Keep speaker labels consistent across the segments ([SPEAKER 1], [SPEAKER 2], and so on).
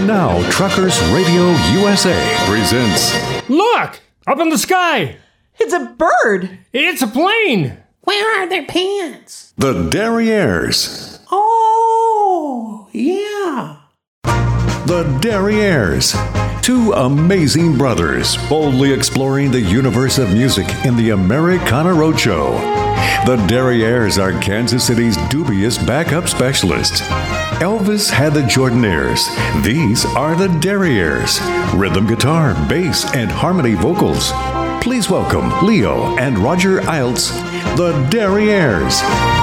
[SPEAKER 1] And now, Truckers Radio USA presents
[SPEAKER 2] Look! Up in the sky!
[SPEAKER 3] It's a bird.
[SPEAKER 2] It's a plane!
[SPEAKER 3] Where are their pants?
[SPEAKER 1] The Derrieres.
[SPEAKER 3] Oh, yeah.
[SPEAKER 1] The Derrieres. Two amazing brothers boldly exploring the universe of music in the Americana Roadshow. The Derrieres are Kansas City's dubious backup specialists. Elvis had the Jordanaires. These are the Derrieres. Rhythm guitar, bass, and harmony vocals. Please welcome Leo and Roger Eilts, the
[SPEAKER 4] Derrieres.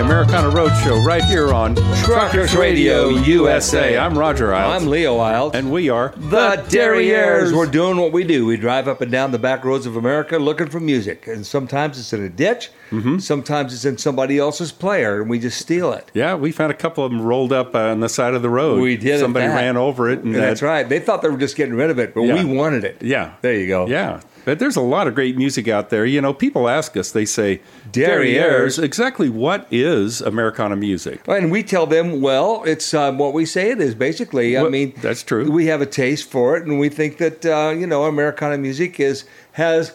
[SPEAKER 4] Americana Roadshow right here on Truckers Radio USA. I'm Roger Eilts.
[SPEAKER 5] I'm Leo Wild.
[SPEAKER 4] And we are
[SPEAKER 5] the Derrieres. We're doing what we do. We drive up and down the back roads of America looking for music. And sometimes it's in a ditch,
[SPEAKER 4] Mm-hmm.
[SPEAKER 5] sometimes it's in somebody else's player, and we just steal it.
[SPEAKER 4] Yeah, we found a couple of them rolled up uh, on the side of the road.
[SPEAKER 5] We did.
[SPEAKER 4] Somebody
[SPEAKER 5] that.
[SPEAKER 4] ran over it. And
[SPEAKER 5] And that's right. They thought they were just getting rid of it, but
[SPEAKER 4] Yeah.
[SPEAKER 5] we wanted it.
[SPEAKER 4] Yeah.
[SPEAKER 5] There you go.
[SPEAKER 4] Yeah. But there's a lot of great music out there. You know, people ask us, they say,
[SPEAKER 5] Derrieres.
[SPEAKER 4] exactly what is Americana music?
[SPEAKER 5] And we tell them, well, it's uh, what we say it is. Basically, I mean,
[SPEAKER 4] that's true.
[SPEAKER 5] We have a taste for it, and we think that uh, you know, Americana music is has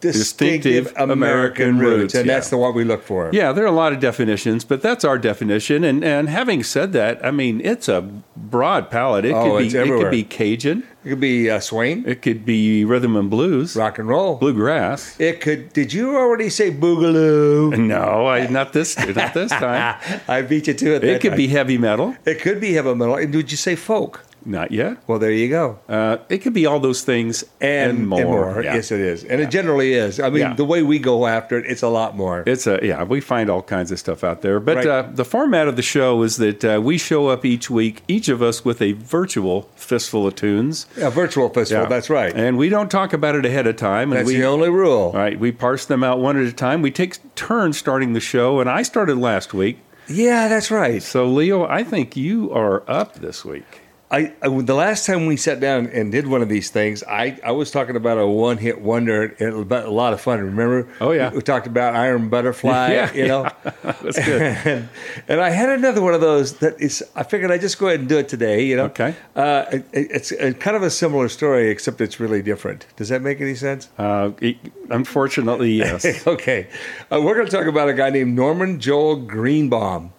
[SPEAKER 5] distinctive,
[SPEAKER 4] Distinctive
[SPEAKER 5] American,
[SPEAKER 4] American
[SPEAKER 5] roots, and
[SPEAKER 4] yeah.
[SPEAKER 5] that's the one we look for.
[SPEAKER 4] Yeah, there are a lot of definitions, but that's our definition. And and having said that, I mean, it's a broad palette. It
[SPEAKER 5] Oh,
[SPEAKER 4] could be
[SPEAKER 5] it's
[SPEAKER 4] it could be Cajun,
[SPEAKER 5] It could be uh, Swain,
[SPEAKER 4] it could be rhythm and blues,
[SPEAKER 5] rock and roll.
[SPEAKER 4] bluegrass.
[SPEAKER 5] It could. Did you already say boogaloo?
[SPEAKER 4] No, I not this not this time.
[SPEAKER 5] I beat you to it.
[SPEAKER 4] It could
[SPEAKER 5] time.
[SPEAKER 4] be heavy metal.
[SPEAKER 5] It could be heavy metal. And did you say folk?
[SPEAKER 4] Not yet.
[SPEAKER 5] Well, there you go.
[SPEAKER 4] Uh, it could be all those things and,
[SPEAKER 5] And,
[SPEAKER 4] more. Yeah.
[SPEAKER 5] Yes, it is, and it generally is. I mean,
[SPEAKER 4] Yeah.
[SPEAKER 5] the way we go after it, it's a lot more.
[SPEAKER 4] It's a yeah. We find all kinds of stuff out there, but
[SPEAKER 5] Right.
[SPEAKER 4] uh, the format of the show is that uh, we show up each week, each of us with a virtual fistful of tunes.
[SPEAKER 5] a virtual festival.
[SPEAKER 4] Yeah.
[SPEAKER 5] That's right.
[SPEAKER 4] And we don't talk about it ahead of time. And
[SPEAKER 5] that's
[SPEAKER 4] we,
[SPEAKER 5] the only rule.
[SPEAKER 4] All right, we parse them out one at a time. We take turns starting the show, and I started last week.
[SPEAKER 5] Yeah, that's right.
[SPEAKER 4] So, Leo, I think you are up this week.
[SPEAKER 5] I, I the last time we sat down and did one of these things, I, I was talking about a one hit wonder and a lot of fun. Remember?
[SPEAKER 4] Oh, yeah.
[SPEAKER 5] we, talked about Iron Butterfly.
[SPEAKER 4] Yeah,
[SPEAKER 5] you know,
[SPEAKER 4] That's good.
[SPEAKER 5] and, and I had another one of those that is. I figured I'd just go ahead and do it today. You know,
[SPEAKER 4] Okay.
[SPEAKER 5] Uh, it, it's a, kind of a similar story, except it's really different. Does that make any sense?
[SPEAKER 4] uh, it- unfortunately, yes.
[SPEAKER 5] okay, uh, we're going to talk about a guy named Norman Joel Greenbaum.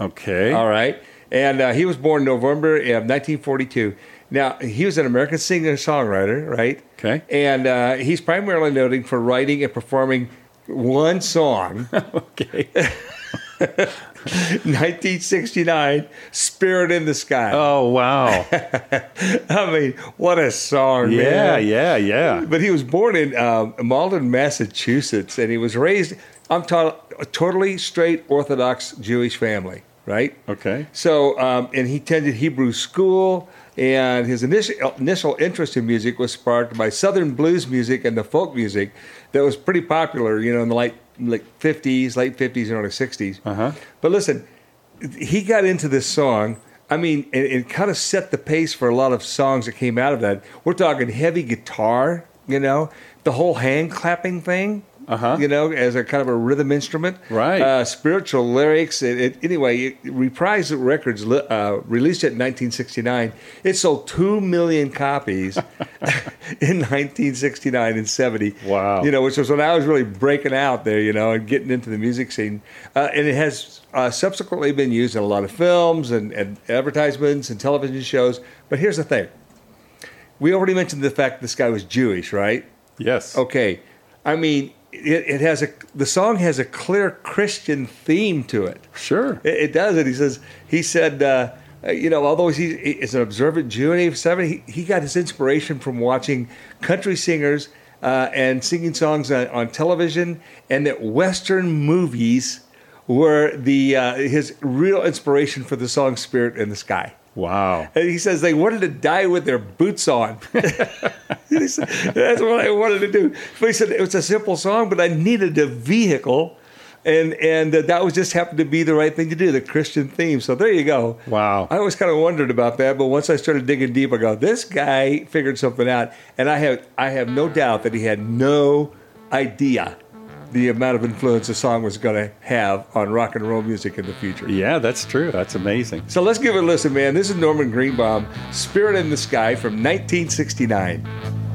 [SPEAKER 4] Okay.
[SPEAKER 5] All right. And uh, he was born November of 1942. Now, he was an American singer songwriter, right?
[SPEAKER 4] Okay.
[SPEAKER 5] And uh, he's primarily noted for writing and performing one song,
[SPEAKER 4] Okay.
[SPEAKER 5] 1969, Spirit in the Sky.
[SPEAKER 4] Oh wow.
[SPEAKER 5] I mean, what a song,
[SPEAKER 4] Yeah,
[SPEAKER 5] man.
[SPEAKER 4] yeah, yeah.
[SPEAKER 5] But he was born in um, Malden, Massachusetts, and he was raised, I'm ta- a totally straight Orthodox Jewish family, right?
[SPEAKER 4] Okay.
[SPEAKER 5] So, um, and he attended Hebrew school, and his initial, initial interest in music was sparked by Southern blues music and the folk music that was pretty popular, you know, in the late, late 50s, late 50s, and early 60s.
[SPEAKER 4] Uh-huh.
[SPEAKER 5] But listen, he got into this song. I mean, it, it kind of set the pace for a lot of songs that came out of that. We're talking heavy guitar, you know, the whole hand clapping thing.
[SPEAKER 4] Uh-huh.
[SPEAKER 5] You know, as a kind of a rhythm instrument,
[SPEAKER 4] Right.
[SPEAKER 5] Uh, spiritual lyrics. It, it, anyway, it, reprised records li- uh, released it in 1969. It sold two million copies in 1969 and 70.
[SPEAKER 4] Wow.
[SPEAKER 5] You know, which was when I was really breaking out there. You know, and getting into the music scene. Uh, and it has uh, subsequently been used in a lot of films and, and advertisements and television shows. But here's the thing: we already mentioned the fact this guy was Jewish, right?
[SPEAKER 4] Yes.
[SPEAKER 5] Okay, I mean, it, it has a the song has a clear Christian theme to it.
[SPEAKER 4] Sure.
[SPEAKER 5] It, it does. it. he says he said, uh, you know, although he is an observant Jew in '87, he, he got his inspiration from watching country singers uh, and singing songs on, on television, and that Western movies were the uh, his real inspiration for the song "Spirit in the Sky."
[SPEAKER 4] Wow.
[SPEAKER 5] And he says they wanted to die with their boots on. He said, That's what I wanted to do. But he said it was a simple song, but I needed a vehicle, and and uh, that was just happened to be the right thing to do, the Christian theme. So there you go.
[SPEAKER 4] Wow.
[SPEAKER 5] I always kind of wondered about that, but once I started digging deep, I go, this guy figured something out, and I have I have no doubt that he had no idea
[SPEAKER 6] the amount of influence a song was going to have on rock and roll music in the future.
[SPEAKER 4] Yeah, that's true. That's amazing.
[SPEAKER 6] So let's give it a listen, man. This is Norman Greenbaum, Spirit in the Sky from 1969.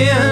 [SPEAKER 5] Never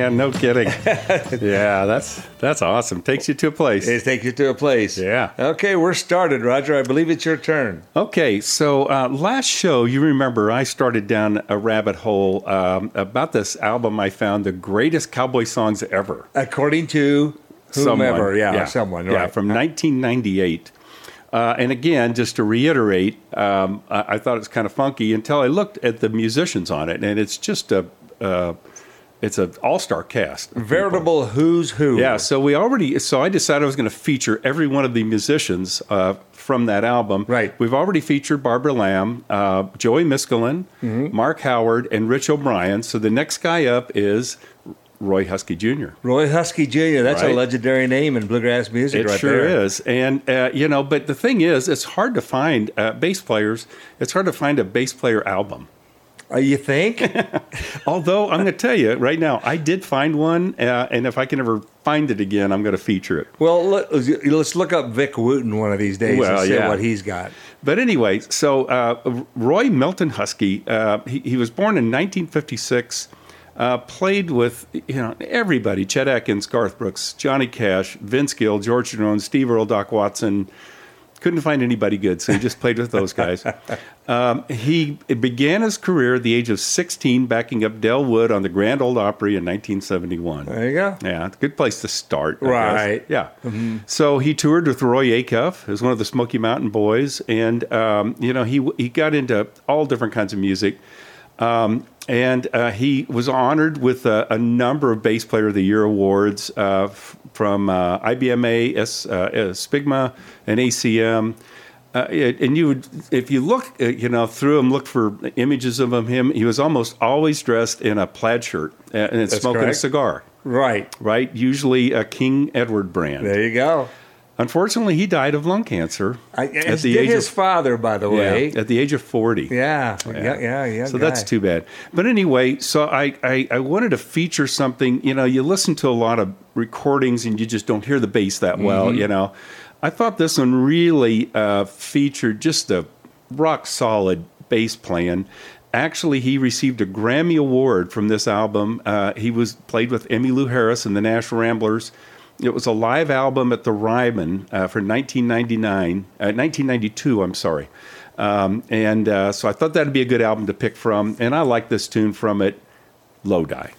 [SPEAKER 4] man, no kidding. yeah, that's that's awesome. Takes you to a place.
[SPEAKER 6] It takes you to a place.
[SPEAKER 4] Yeah.
[SPEAKER 6] Okay, we're started, Roger. I believe it's your turn.
[SPEAKER 4] Okay, so uh, last show, you remember I started down a rabbit hole um, about this album I found, the greatest cowboy songs ever.
[SPEAKER 6] According to whomever, yeah, someone,
[SPEAKER 4] yeah,
[SPEAKER 6] right?
[SPEAKER 4] from 1998. Uh, and again, just to reiterate, um, I, I thought it was kind of funky until I looked at the musicians on it, and it's just a, uh, it's an all-star cast. of people.
[SPEAKER 6] Veritable who's who.
[SPEAKER 4] Yeah, so we already. So I decided I was going to feature every one of the musicians uh, from that album.
[SPEAKER 6] Right.
[SPEAKER 4] We've already featured Barbara Lamb, uh, Joey Miskulin,
[SPEAKER 6] Mm-hmm.
[SPEAKER 4] Mark Howard, and Rich O'Brien. So the next guy up is Roy Huskey Jr.
[SPEAKER 6] Roy Huskey Jr. That's a legendary name in bluegrass music
[SPEAKER 4] It
[SPEAKER 6] right
[SPEAKER 4] sure
[SPEAKER 6] there.
[SPEAKER 4] is, and uh, you know, but the thing is, it's hard to find uh, bass players. It's hard to find a bass player album.
[SPEAKER 6] Uh, you think?
[SPEAKER 4] Although I'm going to tell you right now, I did find one, uh, and if I can ever find it again, I'm going to feature it.
[SPEAKER 5] Well, let, let's look up Vic Wooten one of these days
[SPEAKER 4] Well,
[SPEAKER 5] and see
[SPEAKER 4] yeah.
[SPEAKER 5] what he's got.
[SPEAKER 4] But anyway, so uh, Roy Milton Huskey, uh, he, he was born in 1956. Uh, played with you know everybody: Chet Atkins, Garth Brooks, Johnny Cash, Vince Gill, George Jones, Steve Earle, Doc Watson. Couldn't find anybody good, so he just played with those guys. Um, he began his career at the age of 16, backing up Del Wood on the Grand Ole Opry in 1971.
[SPEAKER 5] There you go.
[SPEAKER 4] Yeah, it's a good place to start. I
[SPEAKER 5] Right.
[SPEAKER 4] guess. Yeah. So he toured with Roy Acuff as one of the Smoky Mountain Boys, and um, you know he he got into all different kinds of music. Um, and uh, he was honored with a, a number of Bass Player of the Year awards uh, f- from uh, IBMA, S, uh, uh, SPBGMA, and ACM. Uh, it- and you would, if you look, uh, you know, through him, look for images of him. He was almost always dressed in a plaid shirt uh, and
[SPEAKER 5] That's
[SPEAKER 4] smoking a cigar.
[SPEAKER 5] Right.
[SPEAKER 4] Right, usually a King Edward brand.
[SPEAKER 5] There you go.
[SPEAKER 4] Unfortunately, he died of lung cancer
[SPEAKER 5] I,
[SPEAKER 4] at the age
[SPEAKER 5] his
[SPEAKER 4] of
[SPEAKER 5] father, by the way.
[SPEAKER 4] yeah, at the age of forty.
[SPEAKER 5] Yeah, yeah, yeah, yeah.
[SPEAKER 4] So that's too bad. But anyway, so I, I, I wanted to feature something. You know, you listen to a lot of recordings and you just don't hear the bass that well.
[SPEAKER 5] Mm-hmm.
[SPEAKER 4] You know, I thought this one really uh, featured just a rock solid bass plan. Actually, he received a Grammy Award from this album. Uh, he was played with Emmylou Harris and the Nash Ramblers. It was a live album at the Ryman uh, for 1999, uh, 1992. I'm sorry. Um, and uh, so I thought that'd be a good album to pick from. And I like this tune from it, Lodi.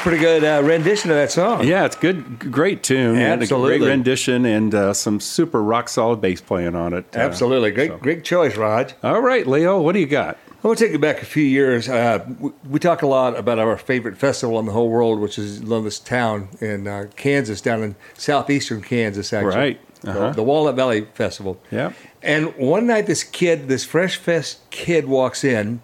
[SPEAKER 7] A
[SPEAKER 5] pretty good uh, rendition of that song.
[SPEAKER 4] Yeah, it's good, great tune,
[SPEAKER 5] Absolutely.
[SPEAKER 4] great rendition, and uh, some super rock solid bass playing on it. Uh,
[SPEAKER 5] Absolutely. Great,
[SPEAKER 4] so-
[SPEAKER 5] great choice, Rog.
[SPEAKER 4] All right, Leo, what do you got?
[SPEAKER 5] I want to take you back a few years. Uh, we, we talk a lot about our favorite festival in the whole world, which is this town in uh, Kansas, down in southeastern Kansas, actually.
[SPEAKER 4] Right.
[SPEAKER 5] The-
[SPEAKER 4] Uh-huh.
[SPEAKER 5] The, Walnut Valley Festival.
[SPEAKER 4] Yeah.
[SPEAKER 5] And one night, this kid, this Fresh Fest kid, walks in,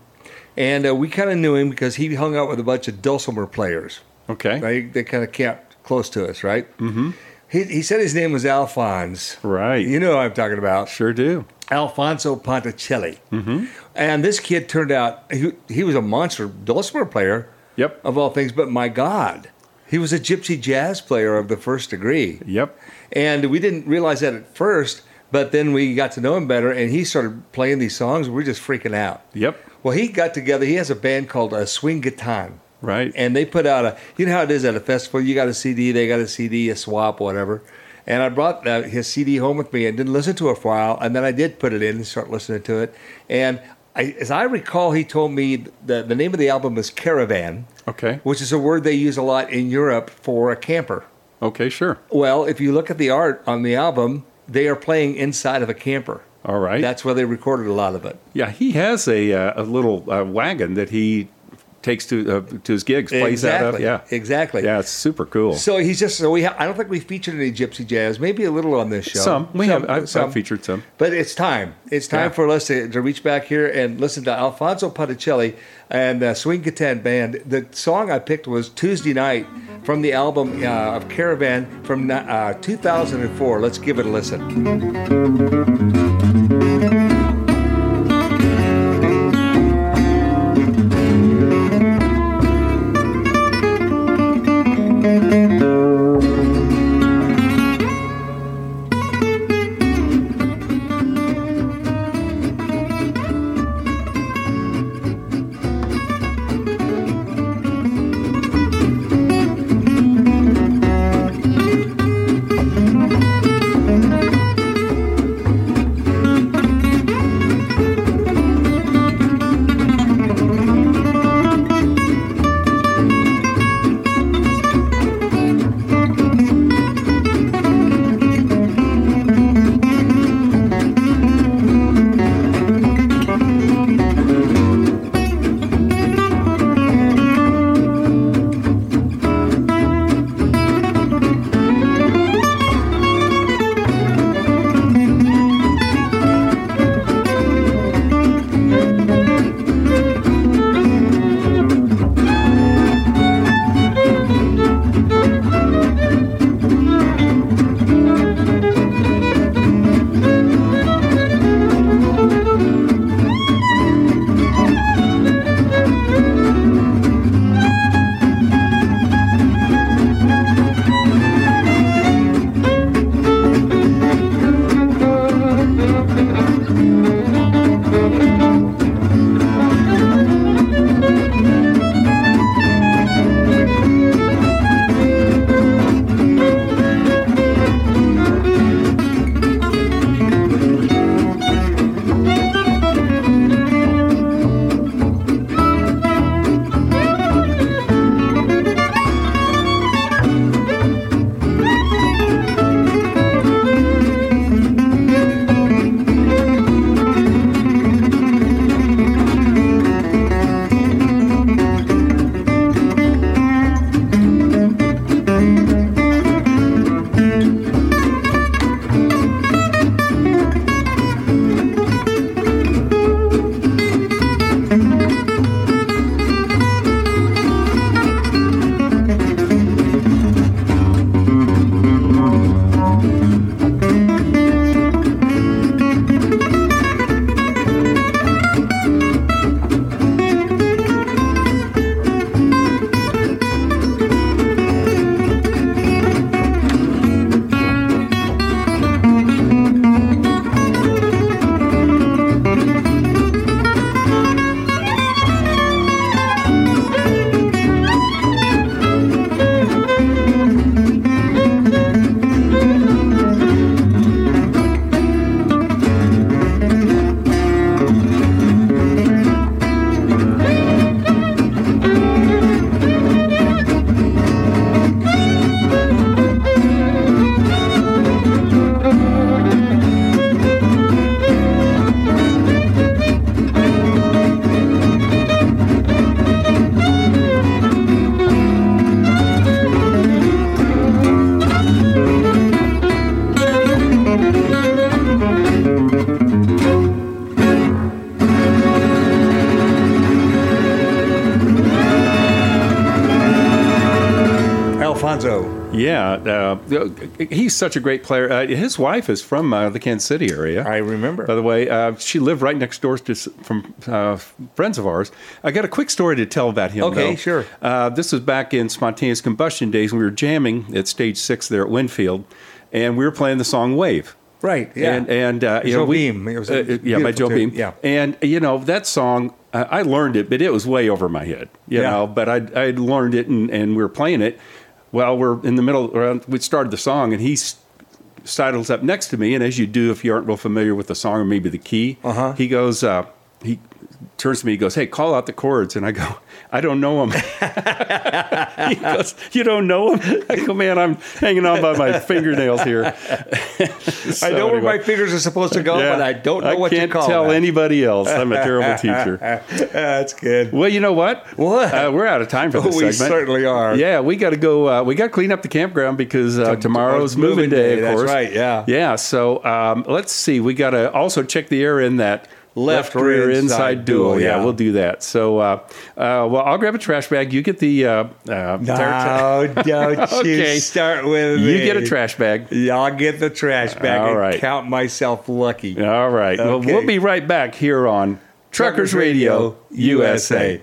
[SPEAKER 5] and uh, we kind of knew him because he hung out with a bunch of dulcimer players.
[SPEAKER 4] Okay.
[SPEAKER 5] They they kind of kept close to us, right? Mm-hmm. He he said his name was Alphonse.
[SPEAKER 4] Right.
[SPEAKER 5] You know who I'm talking about.
[SPEAKER 4] Sure do.
[SPEAKER 5] Alfonso Ponticelli. Mm-hmm. And this kid turned out, he, he was a monster dulcimer player
[SPEAKER 4] Yep.
[SPEAKER 5] of all things, but my God, he was a gypsy jazz player of the first degree.
[SPEAKER 4] Yep.
[SPEAKER 5] And we didn't realize that at first, but then we got to know him better and he started playing these songs. We are just freaking out.
[SPEAKER 4] Yep.
[SPEAKER 5] Well, he got together, he has a band called uh, Swing Gitan.
[SPEAKER 4] Right.
[SPEAKER 5] And they put out a, you know how it is at a festival, you got a CD, they got a CD, a swap, whatever. And I brought uh, his CD home with me and didn't listen to it for a while. And then I did put it in and start listening to it. And I, as I recall, he told me the, the name of the album is Caravan,
[SPEAKER 4] okay.
[SPEAKER 5] which is a word they use a lot in Europe for a camper.
[SPEAKER 4] Okay. Sure.
[SPEAKER 5] Well, if you look at the art on the album, they are playing inside of a camper.
[SPEAKER 4] All right.
[SPEAKER 5] That's where they recorded a lot of it.
[SPEAKER 4] yeah. He has a uh, a little uh, wagon that he takes to uh, to his gigs. Plays out of.
[SPEAKER 5] Exactly.
[SPEAKER 4] Yeah.
[SPEAKER 5] Exactly.
[SPEAKER 4] Yeah. It's super cool.
[SPEAKER 5] So he's just so we. Ha- I don't think we featured any gypsy jazz. Maybe a little on this show.
[SPEAKER 4] Some. We have- I've- I've featured some.
[SPEAKER 5] But it's time. It's time
[SPEAKER 4] Yeah.
[SPEAKER 5] for us to, to reach back here and listen to Alfonso Ponticelli and uh, Swing Gitan Band. The song I picked was Tuesday Night from the album uh, of Caravan from uh, 2004. Let's give it a listen.
[SPEAKER 4] Yeah, uh, he's such a great player. Uh, his wife is from uh, the Kansas City area.
[SPEAKER 5] I remember.
[SPEAKER 4] By the way, uh, she lived right next door to from uh, friends of ours. I got a quick story to tell about him.
[SPEAKER 5] Okay,
[SPEAKER 4] though.
[SPEAKER 5] sure.
[SPEAKER 4] Uh, this was back in spontaneous combustion days. when We were jamming at Stage Six there at Winfield, and we were playing the song "Wave."
[SPEAKER 5] Right, yeah.
[SPEAKER 4] And and uh, you
[SPEAKER 5] Joe
[SPEAKER 4] know, we,
[SPEAKER 5] Beam. It was a
[SPEAKER 4] uh, yeah, by Joe
[SPEAKER 5] tune,
[SPEAKER 4] Beam.
[SPEAKER 5] yeah.
[SPEAKER 4] And you know that song, uh, I learned it, but it was way over my head. You
[SPEAKER 5] Yeah.
[SPEAKER 4] know, but I I learned it, and, and we were playing it. Well, we're in the middle. Around, we started the song, and he sidles up next to me, and as you do if you aren't real familiar with the song or maybe the key,
[SPEAKER 5] Uh-huh.
[SPEAKER 4] he goes. Uh, he turns to me. He goes, "Hey, call out the chords," and I go, "I don't know them." he goes, "You don't know them?" I go, "Man, I'm hanging on by my fingernails here."
[SPEAKER 5] I know where my fingers are supposed to go, but I don't know what
[SPEAKER 4] can't
[SPEAKER 5] to call them.
[SPEAKER 4] tell
[SPEAKER 5] that.
[SPEAKER 4] anybody else. I'm a terrible teacher.
[SPEAKER 5] That's good.
[SPEAKER 4] Well, you know what?
[SPEAKER 5] What?
[SPEAKER 4] Uh, we're out of time for this
[SPEAKER 5] we
[SPEAKER 4] segment.
[SPEAKER 5] certainly are.
[SPEAKER 4] Yeah, we got to go. Uh, we got to clean up the campground because uh, tomorrow's
[SPEAKER 5] tomorrow's
[SPEAKER 4] moving day.
[SPEAKER 5] day,
[SPEAKER 4] Of
[SPEAKER 5] that's
[SPEAKER 4] course,
[SPEAKER 5] right, yeah.
[SPEAKER 4] yeah. So um, let's see. We got to also check the air in that.
[SPEAKER 5] Left rear inside dual,
[SPEAKER 4] Yeah,
[SPEAKER 5] yeah.
[SPEAKER 4] we'll do that. So, uh, uh, well, I'll grab a trash bag. You get the. Uh, uh,
[SPEAKER 5] No, don't
[SPEAKER 4] Okay.
[SPEAKER 5] you start with
[SPEAKER 4] you
[SPEAKER 5] me.
[SPEAKER 4] get a trash bag.
[SPEAKER 5] Yeah, I'll get the trash bag
[SPEAKER 4] All
[SPEAKER 5] and
[SPEAKER 4] right.
[SPEAKER 5] count myself lucky.
[SPEAKER 4] All right. Well, we'll be right back here on Truckers Radio USA.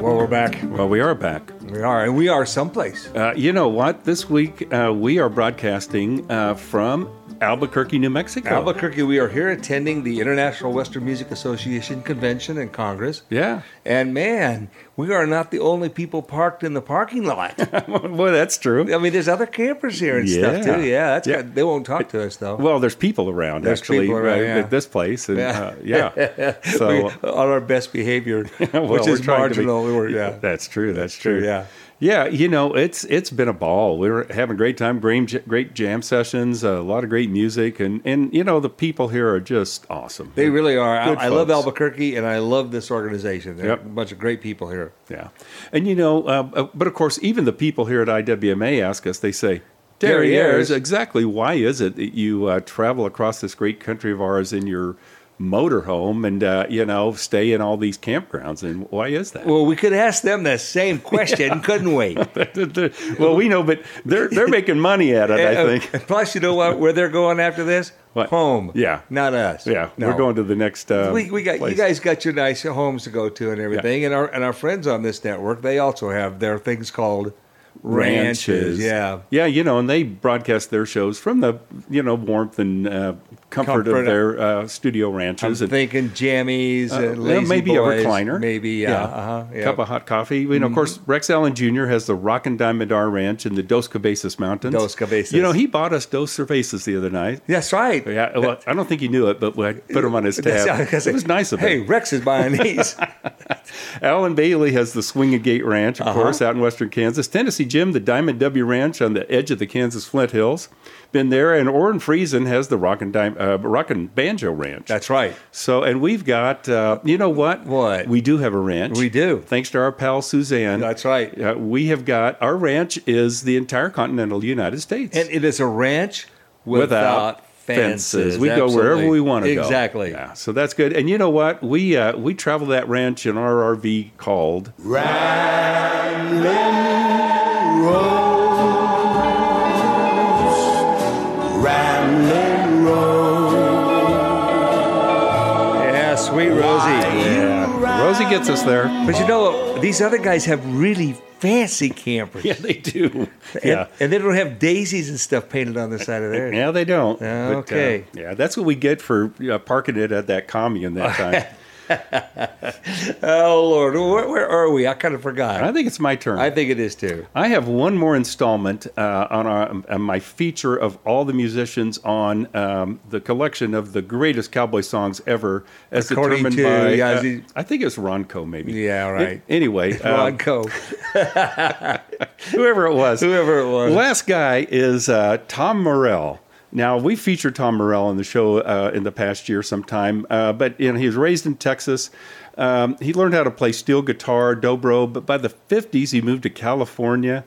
[SPEAKER 5] Well, we're back.
[SPEAKER 4] Well, we are back.
[SPEAKER 5] We are, and we are someplace.
[SPEAKER 4] Uh, you know what? This week uh, we are broadcasting uh, from Albuquerque, New Mexico.
[SPEAKER 5] Albuquerque, we are here attending the International Western Music Association convention and congress.
[SPEAKER 4] Yeah.
[SPEAKER 5] And man, we are not the only people parked in the parking lot.
[SPEAKER 4] Boy, that's true.
[SPEAKER 5] I mean, there's other campers here and stuff too. Yeah, that's
[SPEAKER 4] Yeah.
[SPEAKER 5] Good. they won't talk to us though.
[SPEAKER 4] Well, there's people around
[SPEAKER 5] There's
[SPEAKER 4] actually
[SPEAKER 5] people around,
[SPEAKER 4] uh,
[SPEAKER 5] yeah.
[SPEAKER 4] at this place, and
[SPEAKER 5] Yeah.
[SPEAKER 4] uh, yeah. So
[SPEAKER 5] on our best behavior,
[SPEAKER 4] well,
[SPEAKER 5] which is
[SPEAKER 4] to be-
[SPEAKER 5] marginal. Yeah.
[SPEAKER 4] that's true. That's,
[SPEAKER 5] true,
[SPEAKER 4] true.
[SPEAKER 5] yeah.
[SPEAKER 4] Yeah, you know, it's it's been a ball. We were having a great time, great, great jam sessions, a lot of great music, and and you know the people here are just awesome.
[SPEAKER 5] They really are. I, I love. Albuquerque, and I love this organization. There
[SPEAKER 4] Yep.
[SPEAKER 5] are a bunch of great people here.
[SPEAKER 4] Yeah, and you know, uh, uh, but of course, even the people here at IWMA ask us. They say, "Derrieres,
[SPEAKER 5] Derrieres.
[SPEAKER 4] exactly why is it that you uh, travel across this great country of ours in your motorhome and uh, you know stay in all these campgrounds? And why is that?"
[SPEAKER 5] Well, we could ask them the same question, couldn't we?
[SPEAKER 4] well, we know, but they're they're making money at it. I think.
[SPEAKER 5] Plus, you know what? Where they're going after this?
[SPEAKER 4] What?
[SPEAKER 5] Home.
[SPEAKER 4] Yeah.
[SPEAKER 5] Not us.
[SPEAKER 4] Yeah,
[SPEAKER 5] No.
[SPEAKER 4] we're going to the next. Uh,
[SPEAKER 5] we, we got
[SPEAKER 4] place.
[SPEAKER 5] you guys got your nice homes to go to and everything, and our and our friends on this network they also have their things called ranches. Yeah,
[SPEAKER 4] yeah, you know, and they broadcast their shows from the you know warmth and uh, comfort,
[SPEAKER 5] Comfort.
[SPEAKER 4] of their uh, studio
[SPEAKER 5] I'm
[SPEAKER 4] and,
[SPEAKER 5] thinking jammies
[SPEAKER 4] uh,
[SPEAKER 5] and lazy
[SPEAKER 4] maybe
[SPEAKER 5] boys,
[SPEAKER 4] a recliner,
[SPEAKER 5] maybe yeah, uh-huh, yeah.
[SPEAKER 4] cup of hot coffee. You know, of course, Rex Allen Jr. has the Rock and Diamondar Ranch in the Dos Cabezas Mountains.
[SPEAKER 5] Dos Cabezas.
[SPEAKER 4] You know, he bought us Dos Cervezas the other night.
[SPEAKER 5] That's right.
[SPEAKER 4] Yeah, well, I don't think he knew it, but I put him on his tab.
[SPEAKER 5] was gonna say,
[SPEAKER 4] It was nice of him. Hey.
[SPEAKER 5] Rex is buying these.
[SPEAKER 4] Alan Bailey has the Swinging Gate Ranch, of
[SPEAKER 5] Uh-huh.
[SPEAKER 4] course, out in western Kansas. Tennessee Jim, the Diamond W Ranch on the edge of the Kansas Flint Hills. Been there. And Orrin Friesen has the Rock and, Dim- uh, Rock and Banjo Ranch.
[SPEAKER 5] That's right.
[SPEAKER 4] So, and we've got, uh, you know what?
[SPEAKER 5] What?
[SPEAKER 4] We do have a ranch.
[SPEAKER 5] We do.
[SPEAKER 4] Thanks to our pal Suzanne.
[SPEAKER 5] That's right.
[SPEAKER 4] Uh, we have got, our ranch is the entire continental United States.
[SPEAKER 5] And it is a ranch without, fences.
[SPEAKER 4] We go wherever we want to go.
[SPEAKER 5] Exactly.
[SPEAKER 4] Yeah, so that's good. And you know what? We uh, we travel that ranch in our RV called
[SPEAKER 5] Yeah, sweet Rosie.
[SPEAKER 4] Yeah. Rosie gets us there.
[SPEAKER 5] But you know, these other guys have really fancy campers.
[SPEAKER 4] Yeah, they do.
[SPEAKER 5] And,
[SPEAKER 4] Yeah.
[SPEAKER 5] and they don't have daisies and stuff painted on the side of theirs.
[SPEAKER 4] Yeah, they don't.
[SPEAKER 5] Yeah,
[SPEAKER 4] But, uh,
[SPEAKER 5] okay.
[SPEAKER 4] yeah, that's what we get for uh, parking it at that commune that time.
[SPEAKER 5] Oh Lord, where, where are we? I kind of forgot.
[SPEAKER 4] I think it's my turn.
[SPEAKER 5] I think it is too.
[SPEAKER 4] I have one more installment uh, on our, uh, my feature of all the musicians on um, the collection of the greatest cowboy songs ever, as
[SPEAKER 5] According
[SPEAKER 4] determined
[SPEAKER 5] to
[SPEAKER 4] by. uh,
[SPEAKER 5] Yazzie-
[SPEAKER 4] I think it's Ronco, maybe.
[SPEAKER 5] Yeah, right.
[SPEAKER 4] A- anyway, um, whoever it was,
[SPEAKER 5] whoever it was.
[SPEAKER 4] Last guy is uh, Tom Morrell. Now we featured Tom Morrell on the show uh, in the past year sometime, uh, but you know he was raised in Texas. Um, he learned how to play steel guitar, dobro, but by the '50s he moved to California,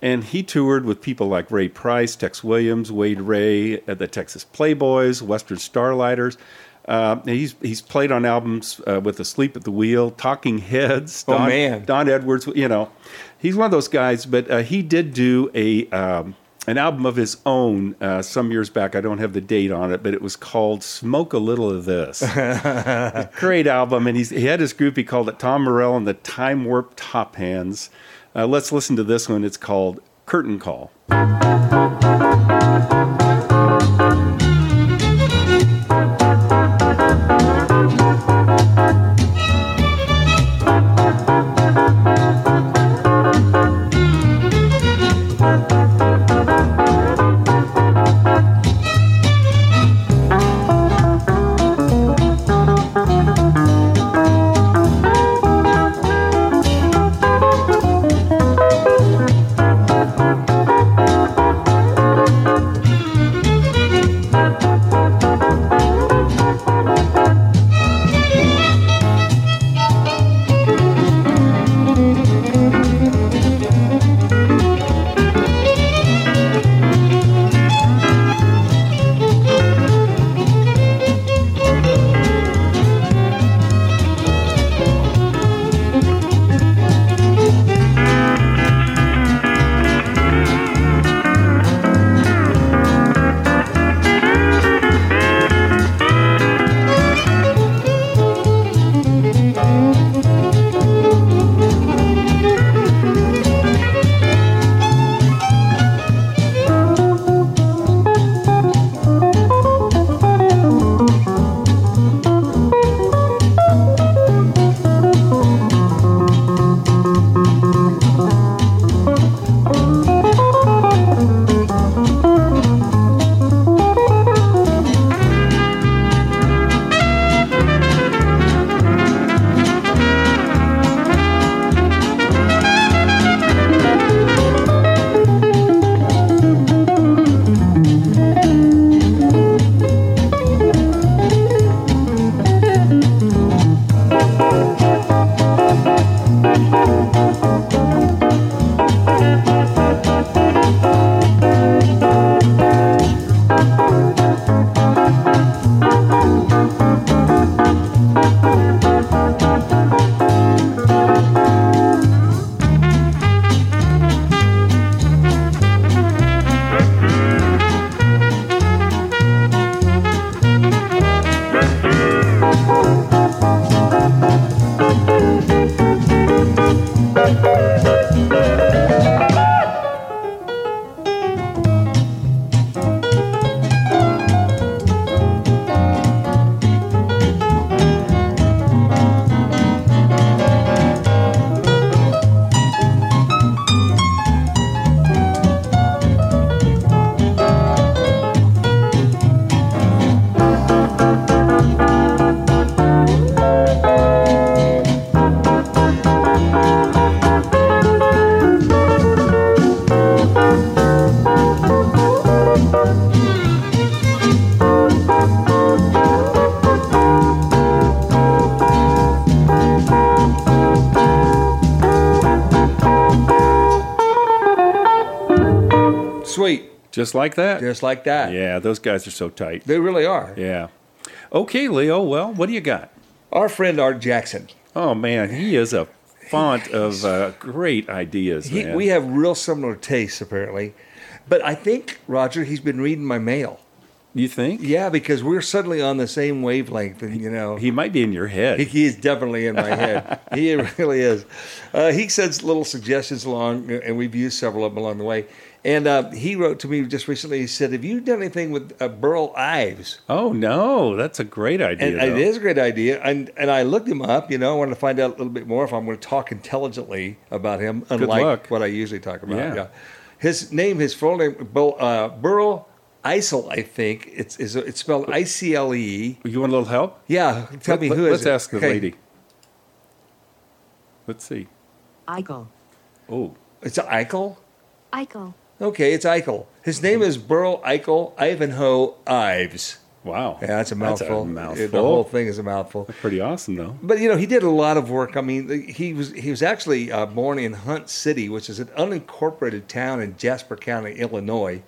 [SPEAKER 4] and he toured with people like Ray Price, Tex Williams, Wade Ray, uh, the Texas Playboys, Western Starlighters. Uh, he's he's played on albums uh, with Asleep at the Wheel, Talking Heads.
[SPEAKER 5] Oh,
[SPEAKER 4] Don,
[SPEAKER 5] man.
[SPEAKER 4] Don Edwards. You know, he's one of those guys. But uh, he did do a um, an album of his own uh, some years back. I don't have the date on it, but it was called "Smoke a Little of This." Great album, and he's, he had his group. He called it Tom Morrell and the Time Warp Tophands. Uh, let's listen to this one. It's called Curtain Call. Just like that.
[SPEAKER 5] Just like that.
[SPEAKER 4] Yeah, those guys are so tight.
[SPEAKER 5] They really are.
[SPEAKER 4] Yeah. Okay, Leo. Well, what do you got?
[SPEAKER 5] Our friend Art Jackson.
[SPEAKER 4] Oh man, he is a font of uh, great ideas.
[SPEAKER 5] He,
[SPEAKER 4] man.
[SPEAKER 5] we have real similar tastes, apparently. But I think, Roger, he's been reading my mail.
[SPEAKER 4] you think?
[SPEAKER 5] Yeah, because we're suddenly on the same wavelength, and you know,
[SPEAKER 4] He might be in your head.
[SPEAKER 5] He, he is definitely in my head. he really is. Uh, he sends little suggestions along, and we've used several of them along the way. And uh, he wrote to me just recently. He said, "Have you done anything with uh, Burl Ives?"
[SPEAKER 4] oh no, that's a great idea.
[SPEAKER 5] And it is a great idea. And and I looked him up. You know, I wanted to find out a little bit more if I'm going to talk intelligently about him, unlike
[SPEAKER 4] luck.
[SPEAKER 5] what I usually talk about.
[SPEAKER 4] Yeah.
[SPEAKER 5] Yeah. His name, his full name, Burl, uh, Burl Icle, I think. It's is it's spelled I C L E.
[SPEAKER 4] You want a little help?
[SPEAKER 5] Yeah, tell me
[SPEAKER 4] Let-
[SPEAKER 5] who is
[SPEAKER 4] Let's
[SPEAKER 5] it?
[SPEAKER 4] ask the
[SPEAKER 5] Okay.
[SPEAKER 4] lady. Let's see.
[SPEAKER 8] Icle.
[SPEAKER 4] Oh,
[SPEAKER 5] It's Icle.
[SPEAKER 8] Icle.
[SPEAKER 5] Okay, it's Icle. His name is Burl Icle Ivanhoe Ives.
[SPEAKER 4] wow.
[SPEAKER 5] Yeah, that's a mouthful.
[SPEAKER 4] mouthful.
[SPEAKER 5] The whole thing is a mouthful.
[SPEAKER 4] That's Pretty awesome though.
[SPEAKER 5] But you know, he did a lot of work. I mean, he was he was actually uh, born in Hunt City, which is an unincorporated town in Jasper County, Illinois.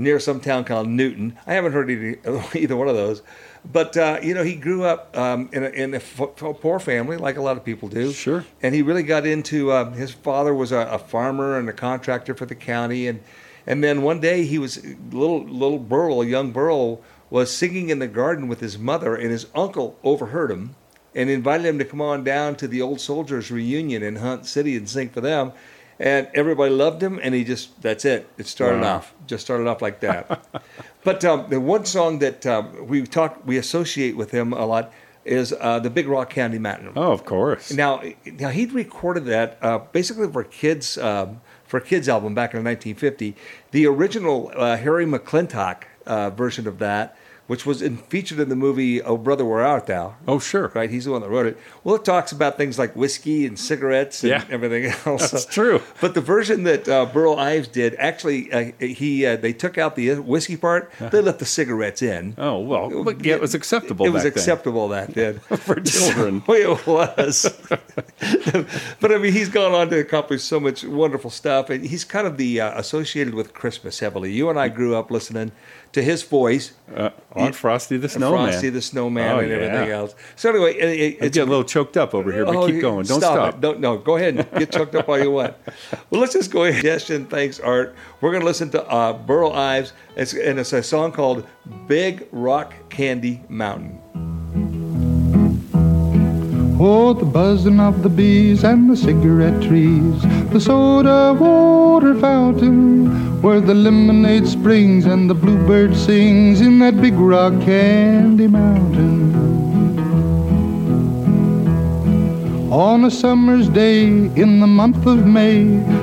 [SPEAKER 5] Near some town called Newton. I haven't heard either, either one of those. But, uh, you know, he grew up um, in, a, in a f- f- poor family, like a lot of people do.
[SPEAKER 4] Sure.
[SPEAKER 5] And he really got into, uh, his father was a, a farmer and a contractor for the county. And, and then one day he was, little, little Burl, a young Burl, was singing in the garden with his mother, and his uncle overheard him and invited him to come on down to the old soldiers reunion in Hunt City and sing for them. And everybody loved him, and he just, that's it. It started
[SPEAKER 4] Wow.
[SPEAKER 5] off, just started off like that. but um, the one song that um, we talk, we associate with him a lot is uh, the Big Rock Candy Mountain.
[SPEAKER 4] Oh, of course.
[SPEAKER 5] Now, now he'd recorded that uh, basically for kids um, for a kids album back in 1950. The original uh, Harry McClintock uh, version of that, which was in, featured in the movie "Oh Brother, Where Art Thou?"
[SPEAKER 4] oh, sure.
[SPEAKER 5] Right, he's the one that wrote it. Well, it talks about things like whiskey and cigarettes and
[SPEAKER 4] Yeah.
[SPEAKER 5] everything else.
[SPEAKER 4] That's true.
[SPEAKER 5] But the version that uh, Burl Ives did, actually, uh, he uh, they took out the whiskey part. They left the cigarettes in.
[SPEAKER 4] Oh, well, but yeah, it was acceptable
[SPEAKER 5] It was
[SPEAKER 4] then.
[SPEAKER 5] acceptable back then
[SPEAKER 4] For children.
[SPEAKER 5] So, it was. but I mean, he's gone on to accomplish so much wonderful stuff, and he's kind of the uh, associated with Christmas heavily. You and I grew up listening to his voice,
[SPEAKER 4] Uh, on Frosty the Snowman.
[SPEAKER 5] Frosty the Snowman,
[SPEAKER 4] Oh,
[SPEAKER 5] and everything
[SPEAKER 4] yeah.
[SPEAKER 5] else. So anyway, it, it, it's
[SPEAKER 4] get a little choked up over here, but
[SPEAKER 5] Oh,
[SPEAKER 4] keep going. Don't stop.
[SPEAKER 5] It. Don't no. Go ahead and get choked up all you want. Well, let's just go ahead. Suggestion. Thanks, Art. We're going to listen to uh, Burl Ives, it's, and it's a song called "Big Rock Candy Mountain."
[SPEAKER 9] Oh, the buzzing of the bees and the cigarette trees, the soda water fountain, where the lemonade springs and the bluebird sings in that big rock candy mountain. On a summer's day in the month of May,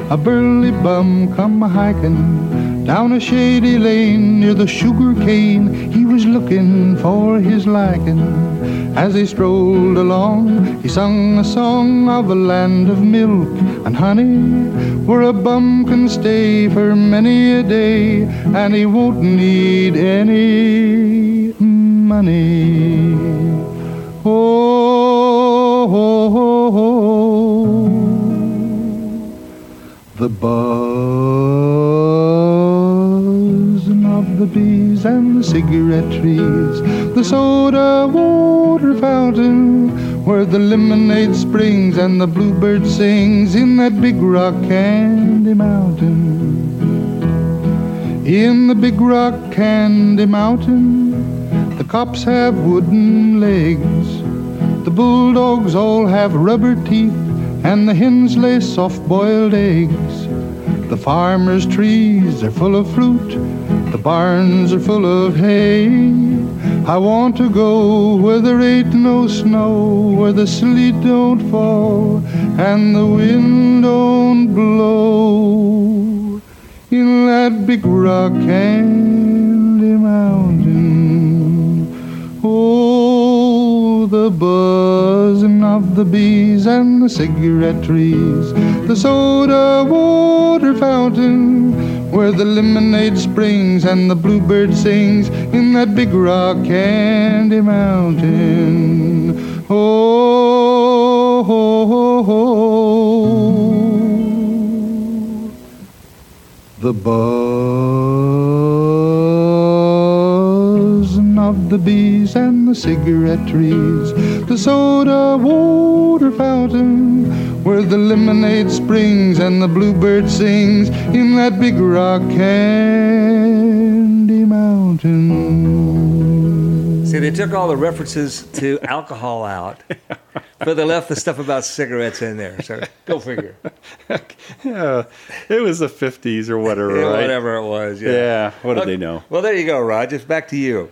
[SPEAKER 9] a burly bum come hiking down a shady lane near the sugar cane. He was looking for his liking. As he strolled along, he sung a song of a land of milk and honey, where a bum can stay for many a day, and he won't need any money. Oh, oh, oh, oh. the of the bees and the cigarette trees, the soda water fountain, where the lemonade springs and the bluebird sings in that big rock candy mountain. In the big rock candy mountain, the cops have wooden legs. The bulldogs all have rubber teeth, and the hens lay soft boiled eggs. The farmer's trees are full of fruit, the barns are full of hay. I want to go where there ain't no snow, where the sleet don't fall, and the wind don't blow. In that big rock candy mountain. Oh, the buzzing of the bees and the cigarette trees, the soda water fountain, where the lemonade springs and the bluebird sings in that big rock candy mountain. Oh, the buzzing of the bees and the cigarette trees, the soda water fountain, where the lemonade springs and the bluebird sings in that big rock candy mountain.
[SPEAKER 5] See, they took all the references to alcohol out, but they left the stuff about cigarettes in there. So go figure.
[SPEAKER 4] Yeah, it was the 50s or whatever,
[SPEAKER 5] Yeah,
[SPEAKER 4] right?
[SPEAKER 5] Whatever it was. Yeah.
[SPEAKER 4] Yeah, what did they know?
[SPEAKER 5] Well, there you go, Rod. Just back to you.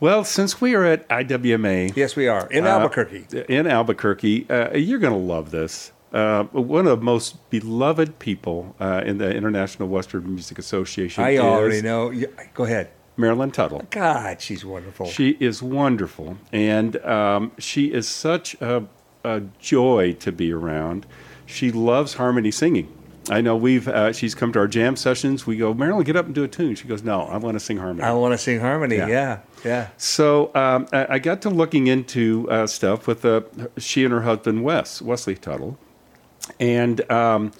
[SPEAKER 4] Well, since we are at IWMA
[SPEAKER 5] Yes, we are in
[SPEAKER 4] uh,
[SPEAKER 5] Albuquerque.
[SPEAKER 4] in Albuquerque, uh, you're going to love this. Uh, one of the most beloved people uh, in the International Western Music Association
[SPEAKER 5] I already know. Go ahead.
[SPEAKER 4] Marilyn Tuttle.
[SPEAKER 5] God, she's wonderful.
[SPEAKER 4] She is wonderful, and um, she is such a, a joy to be around. She loves harmony singing. I know we've uh, she's come to our jam sessions. We go, Marilyn, get up and do a tune. She goes, No, I want to sing harmony.
[SPEAKER 5] I want to sing harmony.
[SPEAKER 4] Yeah.
[SPEAKER 5] Yeah, yeah.
[SPEAKER 4] So um, I, I got to looking into uh, stuff with uh, she and her husband Wes Wesley Tuttle, and um,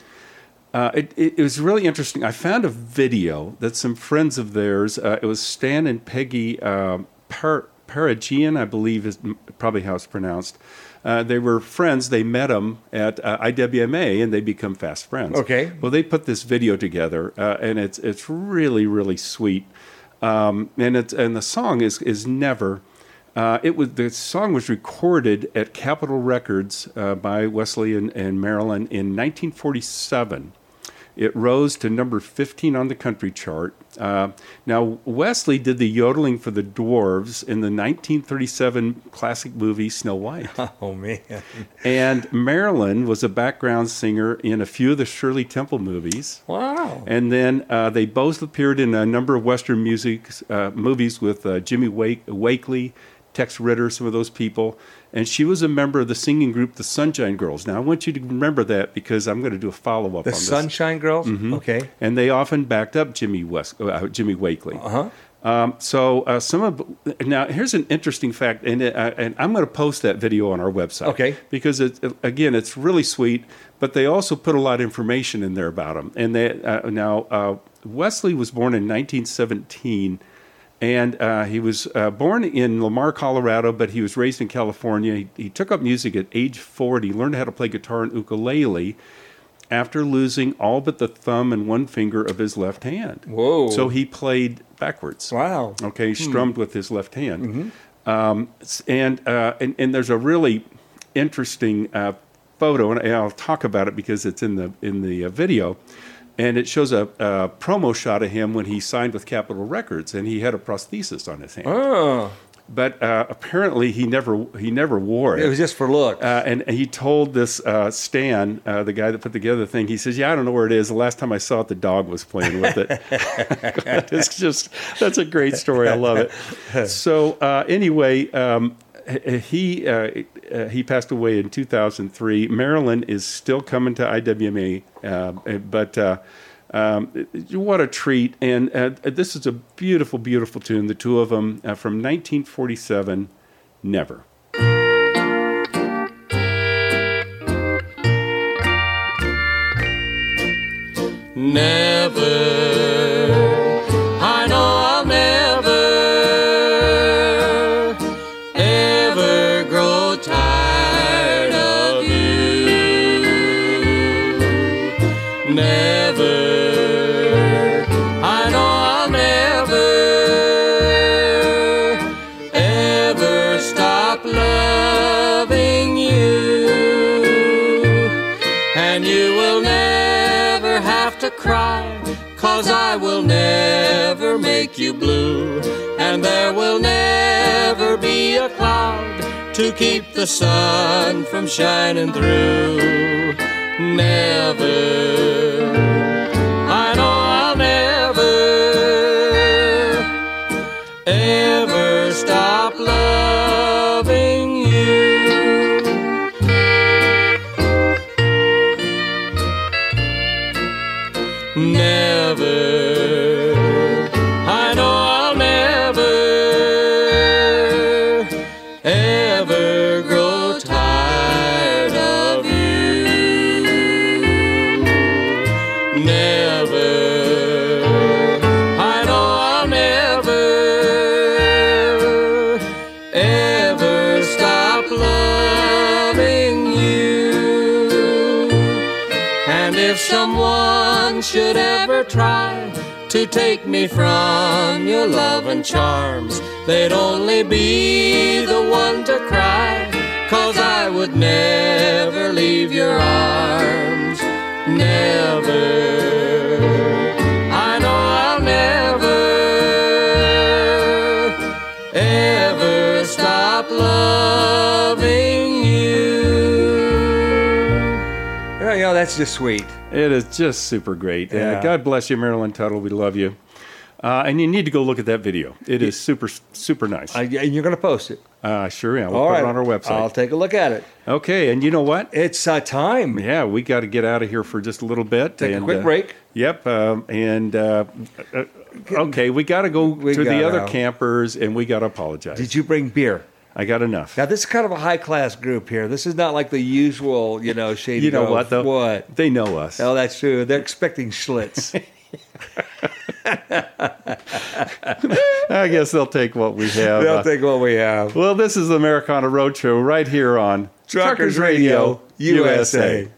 [SPEAKER 4] uh, it, it, was really interesting. I found a video that some friends of theirs, uh, it was Stan and Peggy um Par- Paragian, I believe is probably how it's pronounced. Uh, they were friends. They met them at uh, IWMA, and they become fast friends.
[SPEAKER 5] Okay.
[SPEAKER 4] Well, they put this video together, uh, and it's it's really really sweet. Um, and it's and the song is is never. Uh, it was the song was recorded at Capitol Records uh, by Wesley and, and Marilyn in 1947. It rose to number 15 on the country chart. Uh, now Wesley did the yodeling for the dwarves in the 1937 classic movie Snow White.
[SPEAKER 5] Oh man.
[SPEAKER 4] And Marilyn was a background singer in a few of the Shirley Temple movies.
[SPEAKER 5] Wow.
[SPEAKER 4] And then uh, they both appeared in a number of Western music uh, movies with uh, Jimmy Wake, Wakely, Tex Ritter, some of those people. And she was a member of the singing group, the Sunshine Girls. Now, I want you to remember that because I'm going to do a follow up on this.
[SPEAKER 5] Sunshine Girls. Okay.
[SPEAKER 4] And they often backed up Jimmy West, uh, Jimmy Wakely.
[SPEAKER 5] Uh-huh.
[SPEAKER 4] Um, so uh, some of now here's an interesting fact, and it, uh, and I'm going to post that video on our website.
[SPEAKER 5] Okay.
[SPEAKER 4] Because it, again, it's really sweet, but they also put a lot of information in there about them. And they uh, now uh, Wesley was born in 1917, and uh, he was uh, born in Lamar, Colorado, but he was raised in California. He, he took up music at age 40, learned how to play guitar and ukulele after losing all but the thumb and one finger of his left hand.
[SPEAKER 5] Whoa.
[SPEAKER 4] So he played backwards.
[SPEAKER 5] Wow.
[SPEAKER 4] Okay, he strummed with his left hand.
[SPEAKER 5] Mm-hmm.
[SPEAKER 4] Um, and, uh, and and there's a really interesting uh, photo, and I'll talk about it because it's in the in the uh, video. And it shows a, a promo shot of him when he signed with Capitol Records, and he had a prosthesis on his hand.
[SPEAKER 5] Oh.
[SPEAKER 4] But uh, apparently, he never he never wore it.
[SPEAKER 5] It was just for look.
[SPEAKER 4] Uh, and he told this uh, Stan, uh, the guy that put together the thing, he says, "Yeah, I don't know where it is. The last time I saw it, the dog was playing with it." it's just that's a great story. I love it. So uh, anyway, um, he uh, uh, he passed away in 2003. Marilyn is still coming to IWMA, uh, but. Uh, um, what a treat! And uh, this is a beautiful, beautiful tune. The two of them uh, from 1947. Never.
[SPEAKER 10] Never, to keep the sun from shining through. Never, someone should ever try to take me from your love and charms, they'd only be the one to cry, cause I would never leave your arms. Never. I know I'll never, ever stop loving you.
[SPEAKER 5] Yeah, that's just sweet.
[SPEAKER 4] It is just super great. Uh, God bless you, Marilyn Tuttle. We love you. Uh, and you need to go look at that video. It is super, super nice.
[SPEAKER 5] I, and you're going to post it.
[SPEAKER 4] Uh, sure am. We'll
[SPEAKER 5] All
[SPEAKER 4] put
[SPEAKER 5] right.
[SPEAKER 4] it on our website.
[SPEAKER 5] I'll take a look at it.
[SPEAKER 4] okay, and you know what?
[SPEAKER 5] It's uh, time.
[SPEAKER 4] Yeah, we got to get out of here for just a little bit.
[SPEAKER 5] Take a quick
[SPEAKER 4] uh,
[SPEAKER 5] break.
[SPEAKER 4] Yep. Um, and uh, uh, okay, we got to go
[SPEAKER 5] We
[SPEAKER 4] to the other campers, and we got to apologize.
[SPEAKER 5] Did you bring beer?
[SPEAKER 4] I got enough.
[SPEAKER 5] Now this is kind of a high class group here. This is not like the usual, you know, shady.
[SPEAKER 4] You know
[SPEAKER 5] Grove.
[SPEAKER 4] what though?
[SPEAKER 5] What?
[SPEAKER 4] They know us.
[SPEAKER 5] Oh, that's true. They're expecting Schlitz.
[SPEAKER 4] I guess they'll take what we have.
[SPEAKER 5] They'll
[SPEAKER 4] Uh,
[SPEAKER 5] take what we have.
[SPEAKER 4] well, this is the Americana Roadshow right here on
[SPEAKER 5] Truckers Radio USA.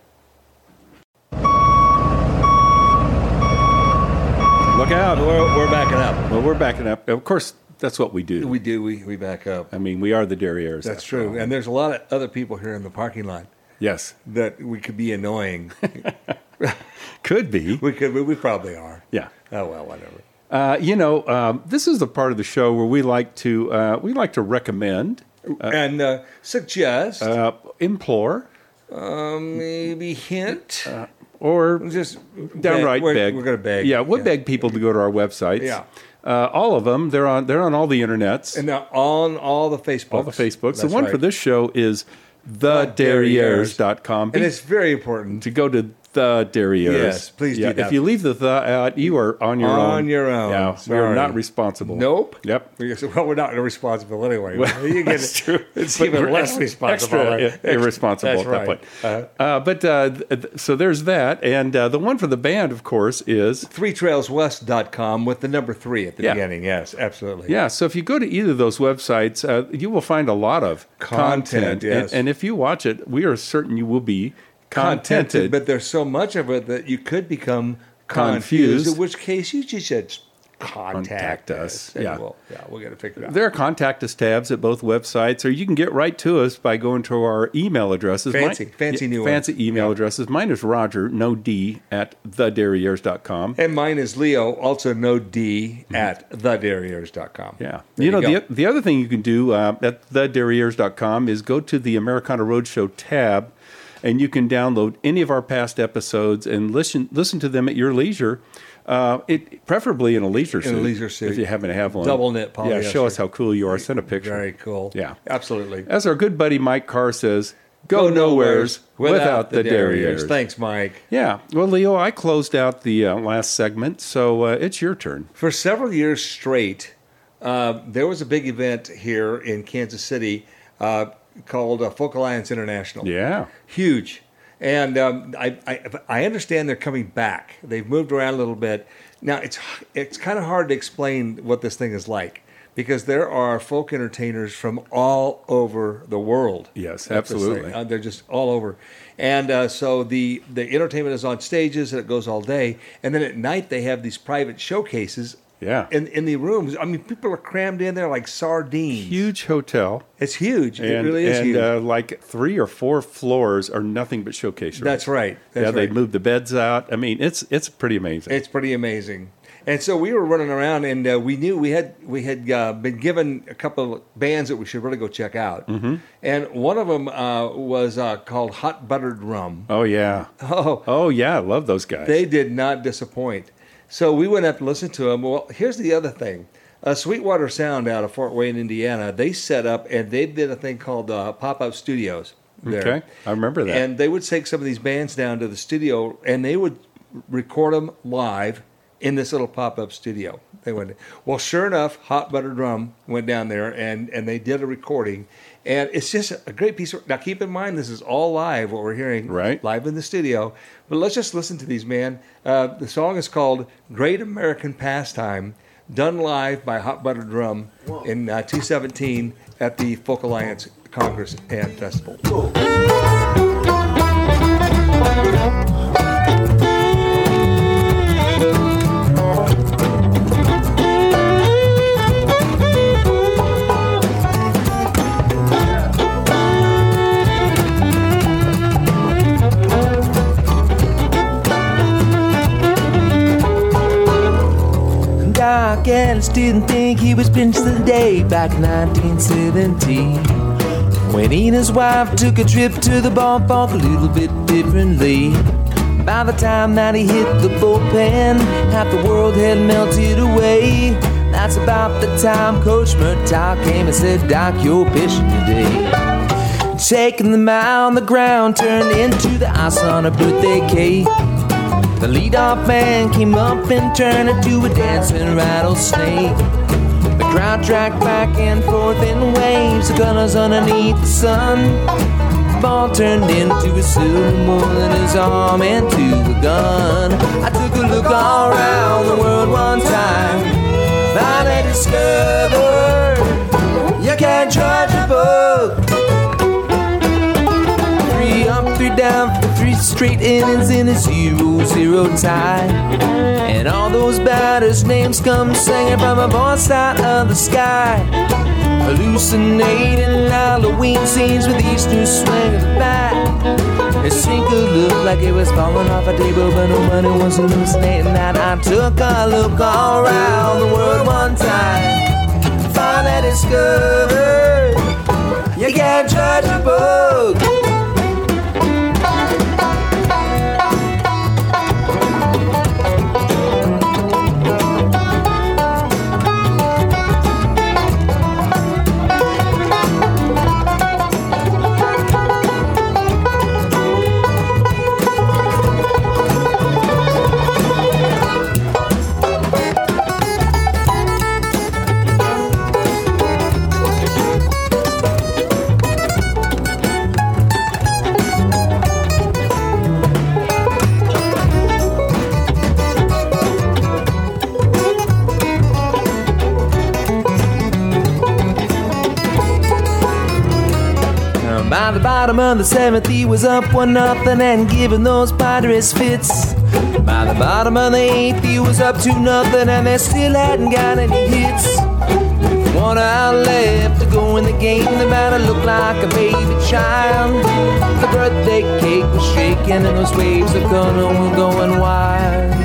[SPEAKER 4] Look out.
[SPEAKER 5] We're, we're backing up.
[SPEAKER 4] Well, we're backing up. Of course, that's what we do.
[SPEAKER 5] We do. We, we back up.
[SPEAKER 4] I mean, we are the Derrieres.
[SPEAKER 5] That's true.
[SPEAKER 4] all.
[SPEAKER 5] And there's a lot of other people here in the parking lot
[SPEAKER 4] yes,
[SPEAKER 5] that we could be annoying.
[SPEAKER 4] could be.
[SPEAKER 5] we could. We, we probably are.
[SPEAKER 4] Yeah.
[SPEAKER 5] Oh well, whatever.
[SPEAKER 4] Uh, you know, um, this is the part of the show where we like to uh, we like to recommend,
[SPEAKER 5] and uh, suggest,
[SPEAKER 4] uh, implore,
[SPEAKER 5] um, maybe hint,
[SPEAKER 4] or
[SPEAKER 5] just
[SPEAKER 4] downright
[SPEAKER 5] we're,
[SPEAKER 4] beg.
[SPEAKER 5] We're going to beg.
[SPEAKER 4] Yeah, we'll beg people to go to our websites.
[SPEAKER 5] Yeah.
[SPEAKER 4] Uh, all of them. They're on. They're on all the internets.
[SPEAKER 5] And they're on all the Facebooks.
[SPEAKER 4] all the Facebooks. the
[SPEAKER 5] That's
[SPEAKER 4] one
[SPEAKER 5] right.
[SPEAKER 4] for this show is thederrieres.com.
[SPEAKER 5] and it's very important.
[SPEAKER 4] to go to the Derrieres.
[SPEAKER 5] Yes, please do that.
[SPEAKER 4] If you leave the the out, you are on your own.
[SPEAKER 5] On your own.
[SPEAKER 4] Yeah, we are not responsible.
[SPEAKER 5] Nope.
[SPEAKER 4] Yep.
[SPEAKER 5] Well, we're not responsible anyway.
[SPEAKER 4] Well,
[SPEAKER 5] you get
[SPEAKER 4] that's
[SPEAKER 5] it.
[SPEAKER 4] true.
[SPEAKER 5] It's
[SPEAKER 4] But
[SPEAKER 5] even less responsible.
[SPEAKER 4] extra,
[SPEAKER 5] right?
[SPEAKER 4] irresponsible at that point.
[SPEAKER 5] Uh,
[SPEAKER 4] Uh, but uh, th- th- so there's that, and uh, the one for the band, of course, is
[SPEAKER 5] threetrailswest.com with the number three at the
[SPEAKER 4] Yeah.
[SPEAKER 5] beginning. Yes, absolutely.
[SPEAKER 4] yeah. So if you go to either of those websites, uh, you will find a lot of
[SPEAKER 5] Content,
[SPEAKER 4] content,
[SPEAKER 5] yes.
[SPEAKER 4] and, and if you watch it, we are certain you will be contented.
[SPEAKER 5] But there's so much of it that you could become
[SPEAKER 4] Confused.
[SPEAKER 5] confused. In which case, you just should contact,
[SPEAKER 4] Contact us.
[SPEAKER 5] and
[SPEAKER 4] Yeah.
[SPEAKER 5] we'll, yeah, gonna figure it out.
[SPEAKER 4] There are contact us tabs at both websites, or you can get right to us by going to our email addresses.
[SPEAKER 5] Fancy, fancy new one.
[SPEAKER 4] fancy email addresses. Mine is Roger, no D, at thederrieres.com.
[SPEAKER 5] and mine is Leo, also no D at thederrieres.com.
[SPEAKER 4] Yeah.
[SPEAKER 5] There
[SPEAKER 4] you know, the, the other thing you can do uh, at thederrieres.com is go to the Americana Roadshow tab, and you can download any of our past episodes and listen listen to them at your leisure. Uh, it preferably in a leisure suit.
[SPEAKER 5] leisure suit.
[SPEAKER 4] if you happen to have one.
[SPEAKER 5] Double knit
[SPEAKER 4] Yeah, show us how cool you are. Send a picture.
[SPEAKER 5] Very cool.
[SPEAKER 4] Yeah.
[SPEAKER 5] absolutely.
[SPEAKER 4] As our good buddy Mike Carr says, go, nowheres without, the Derrieres.
[SPEAKER 5] Thanks, Mike.
[SPEAKER 4] Yeah. Well, Leo, I closed out the uh, last segment, so uh, it's your turn.
[SPEAKER 5] For several years straight, uh, there was a big event here in Kansas City uh, called uh, Folk Alliance International.
[SPEAKER 4] Yeah.
[SPEAKER 5] huge. And um, I, I, I understand they're coming back. They've moved around a little bit. Now it's it's kind of hard to explain what this thing is like because there are folk entertainers from all over the world.
[SPEAKER 4] Yes, absolutely.
[SPEAKER 5] Uh, they're just all over, and uh, so the the entertainment is on stages and it goes all day, and then at night they have these private showcases.
[SPEAKER 4] Yeah.
[SPEAKER 5] In in the rooms, I mean, people are crammed in there like sardines.
[SPEAKER 4] Huge hotel.
[SPEAKER 5] It's huge. it
[SPEAKER 4] And,
[SPEAKER 5] really is
[SPEAKER 4] and
[SPEAKER 5] huge.
[SPEAKER 4] Uh, like three or four floors are nothing but showcase rooms.
[SPEAKER 5] That's right. That's
[SPEAKER 4] yeah, they
[SPEAKER 5] right.
[SPEAKER 4] moved the beds out. I mean, it's it's pretty amazing.
[SPEAKER 5] It's pretty amazing. And so we were running around, and uh, we knew we had we had uh, been given a couple of bands that we should really go check out. Mm-hmm. And one of them uh, was uh, called Hot Buttered Rum.
[SPEAKER 4] oh yeah.
[SPEAKER 5] Oh,
[SPEAKER 4] Oh yeah, I love those guys.
[SPEAKER 5] they did not disappoint. So we went up to listen to them. Well, here's the other thing. Uh, Sweetwater Sound out of Fort Wayne, Indiana, they set up and they did a thing called uh, pop up studios. There.
[SPEAKER 4] Okay, I remember that.
[SPEAKER 5] And they would take some of these bands down to the studio and they would record them live in this little pop up studio. They went, well, sure enough, Hot Buttered Rum went down there and, and they did a recording. And it's just a great piece of. Now, keep in mind, this is all live, what we're hearing
[SPEAKER 4] Right.
[SPEAKER 5] live in the studio. But let's just listen to these, man. Uh, the song is called Great American Pastime, done live by Hot Buttered Rum in uh, 2017 at the Folk Alliance Congress and Festival.
[SPEAKER 11] Doc Ellis didn't think he was finished the day back in 1917. When he and his wife took a trip to the ballpark a little bit differently. By the time that he hit the bullpen, half the world had melted away. That's about the time Coach Murtaugh came and said, Doc, you're pitching today. Taking the mound, the ground turned into the ice on a birthday cake. The leadoff man came up and turned it to a dancing rattlesnake. The crowd tracked back and forth in waves, the colors underneath the sun. The ball turned into a moon and his arm into a gun. I took a look all around the world one time. Thought I discovered you can't judge a book. Three up, three down, straight innings in a zero-zero tie. And all those batters' names come singing from a voice out of the sky. Hallucinating Halloween scenes with each new swing of the bat. It sinker looked like it was falling off a table, but nobody was hallucinating that. I took a look all around the world one time. Finally discovered you can't judge a book. The bottom the seventh, he was up one nothing and giving those Padres fits. By the bottom of the eighth, he was up two nothing and they still hadn't got any hits. One out left to go in the game, the batter looked like a baby child. The birthday cake was shaking and those waves of color were going wild.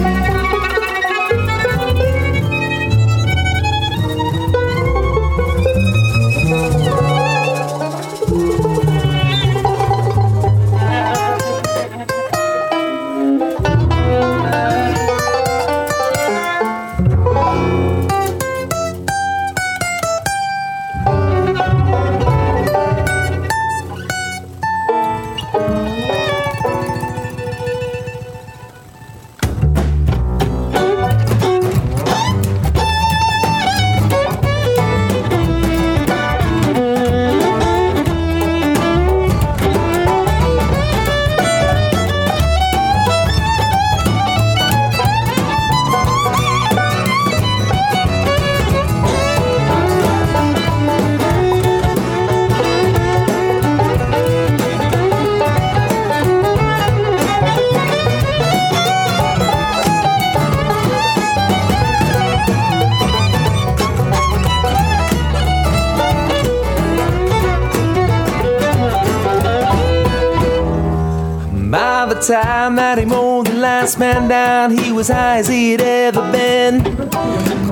[SPEAKER 11] Man down, he was high as he'd ever been.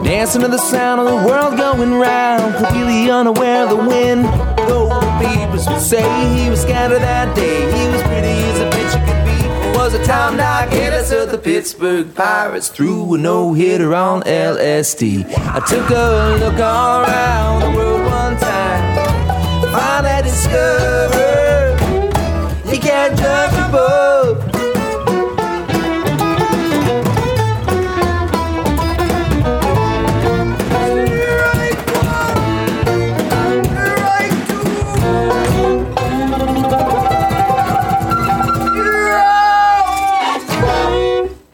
[SPEAKER 11] Dancing to the sound of the world going round, completely unaware of the wind. Though the papers would say he was scattered that day, he was pretty as a pitcher could be. Was a time doc hitter to the Pittsburgh Pirates, threw a no hitter on LSD. I took a look all around the world one time, finally discovered. He can't judge a book.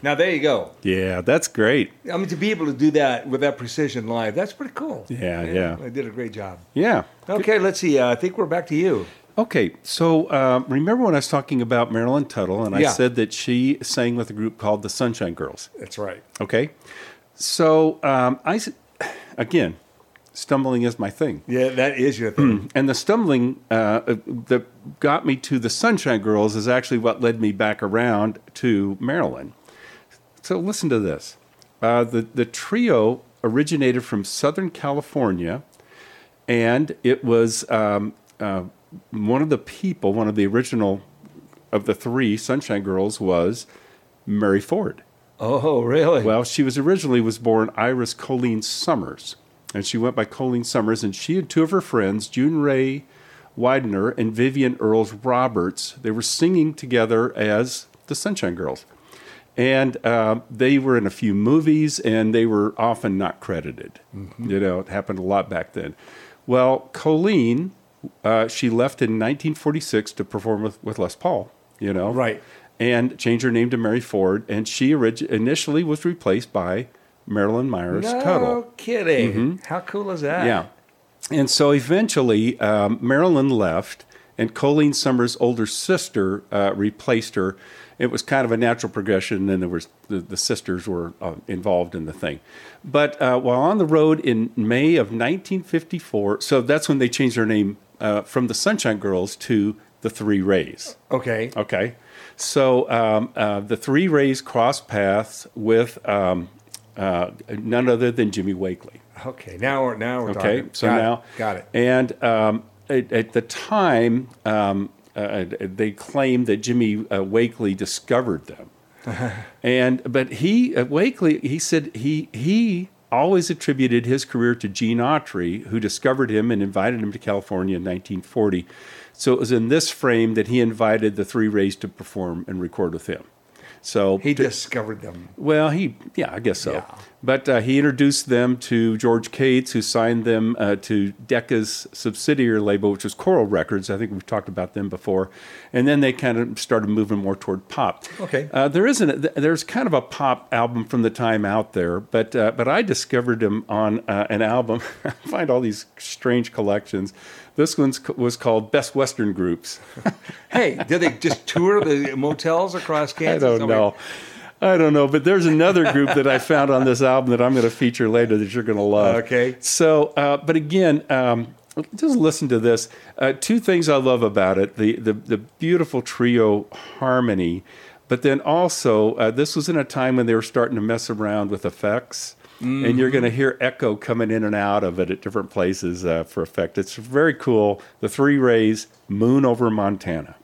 [SPEAKER 5] Now there you go.
[SPEAKER 4] Yeah, that's great.
[SPEAKER 5] I mean, to be able to do that with that precision live, that's pretty cool.
[SPEAKER 4] Yeah, yeah.
[SPEAKER 5] They did a great job.
[SPEAKER 4] Yeah.
[SPEAKER 5] Okay, let's see. Uh, I think we're back to you.
[SPEAKER 4] Okay, so um, remember when I was talking about Marilyn Tuttle and I
[SPEAKER 5] Yeah.
[SPEAKER 4] said that she sang with a group called the Sunshine Girls?
[SPEAKER 5] That's right.
[SPEAKER 4] Okay, so um, I again, stumbling is my thing.
[SPEAKER 5] Yeah, that is your thing.
[SPEAKER 4] And the stumbling uh, uh, that got me to the Sunshine Girls is actually what led me back around to Marilyn. So listen to this. Uh, the, the trio originated from Southern California, and it was um, uh, one of the people, one of the original of the three Sunshine Girls was Mary Ford.
[SPEAKER 5] Oh, really?
[SPEAKER 4] Well, she was originally was born Iris Colleen Summers, and she went by Colleen Summers, and she and two of her friends, June Ray Widener and Vivian Earls Roberts, they were singing together as the Sunshine Girls. And um, they were in a few movies, and they were often not credited. You know, it happened a lot back then. Well, Colleen, uh, she left in 1946 to perform with, with Les Paul. You know,
[SPEAKER 5] Right.
[SPEAKER 4] and changed her name to Mary Ford, and she orig- initially was replaced by Marilyn Myers
[SPEAKER 5] No
[SPEAKER 4] Tuttle.
[SPEAKER 5] kidding. How cool is that?
[SPEAKER 4] Yeah. And so eventually, um, Marilyn left, and Colleen Summers' older sister uh, replaced her. It was kind of a natural progression. Then there was the, the sisters were uh, involved in the thing. But uh, while on the road in May of 1954, so that's when they changed their name uh, from the Sunshine Girls to the Three Rays.
[SPEAKER 5] Okay.
[SPEAKER 4] Okay. So um, uh, the three rays crossed paths with um, uh, none other than Jimmy Wakely.
[SPEAKER 5] Okay. Now we're now we're
[SPEAKER 4] Okay.
[SPEAKER 5] talking.
[SPEAKER 4] So
[SPEAKER 5] Got it.
[SPEAKER 4] now,
[SPEAKER 5] got it.
[SPEAKER 4] And um, at, at the time, um, uh, they claim that Jimmy uh, Wakely discovered them. and but he uh, Wakely he said he he always attributed his career to Gene Autry, who discovered him and invited him to California in 1940. So it was in this frame that he invited the Three Rays to perform and record with him. So
[SPEAKER 5] He discovered them.
[SPEAKER 4] well, he, yeah, I guess so.
[SPEAKER 5] Yeah.
[SPEAKER 4] But uh, he introduced them to George Cates, who signed them uh, to Decca's subsidiary label, which was Coral Records. I think we've talked about them before. And then they kind of started moving more toward pop.
[SPEAKER 5] Okay.
[SPEAKER 4] Uh, there isn't. A, there's kind of a pop album from the time out there, but uh, but I discovered them on uh, an album. I find all these strange collections. This one was called Best Western Groups.
[SPEAKER 5] Hey, did they just tour the motels across
[SPEAKER 4] I don't know. I don't know, but there's another group that I found on this album that I'm going to feature later that you're going to love.
[SPEAKER 5] Okay.
[SPEAKER 4] So, uh, but again, um, just listen to this. Uh, two things I love about it: the the, the beautiful trio harmony, but then also uh, this was in a time when they were starting to mess around with effects. And you're going to hear echo coming in and out of it at different places uh, for effect. It's very cool. The Three Rays, Moon over Montana.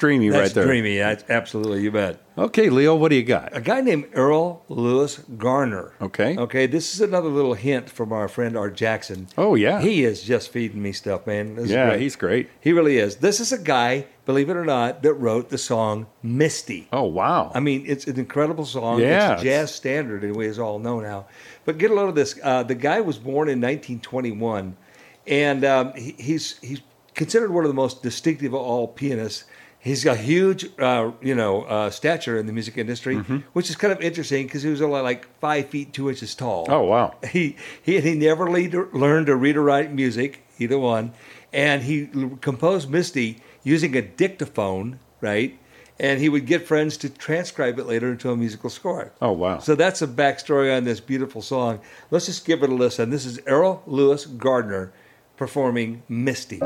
[SPEAKER 4] Dreamy
[SPEAKER 5] That's
[SPEAKER 4] right there.
[SPEAKER 5] dreamy. That's absolutely, you bet.
[SPEAKER 4] Okay, Leo, what do you got?
[SPEAKER 5] A guy named Erroll Louis Garner.
[SPEAKER 4] Okay.
[SPEAKER 5] Okay, this is another little hint from our friend Art Jackson.
[SPEAKER 4] Oh, yeah.
[SPEAKER 5] He is just feeding me stuff, man. This
[SPEAKER 4] Yeah,
[SPEAKER 5] great.
[SPEAKER 4] he's great.
[SPEAKER 5] He really is. This is a guy, believe it or not, that wrote the song Misty.
[SPEAKER 4] Oh, wow.
[SPEAKER 5] I mean, it's an incredible song.
[SPEAKER 4] Yeah.
[SPEAKER 5] It's a jazz standard, in ways all know now. But get a load of this. Uh, the guy was born in 1921, and um, he, he's he's considered one of the most distinctive of all pianists. He's got huge, uh, you know, uh, stature in the music industry,
[SPEAKER 4] Mm-hmm.
[SPEAKER 5] which is kind of interesting because he was only like five feet two inches tall.
[SPEAKER 4] Oh, wow.
[SPEAKER 5] He he he never lead, learned to read or write music. either one. And he composed Misty using a dictaphone, right? And he would get friends to transcribe it later into a musical score.
[SPEAKER 4] Oh wow.
[SPEAKER 5] So that's a backstory on this beautiful song. Let's just give it a listen. This is Erroll Louis Garner performing Misty.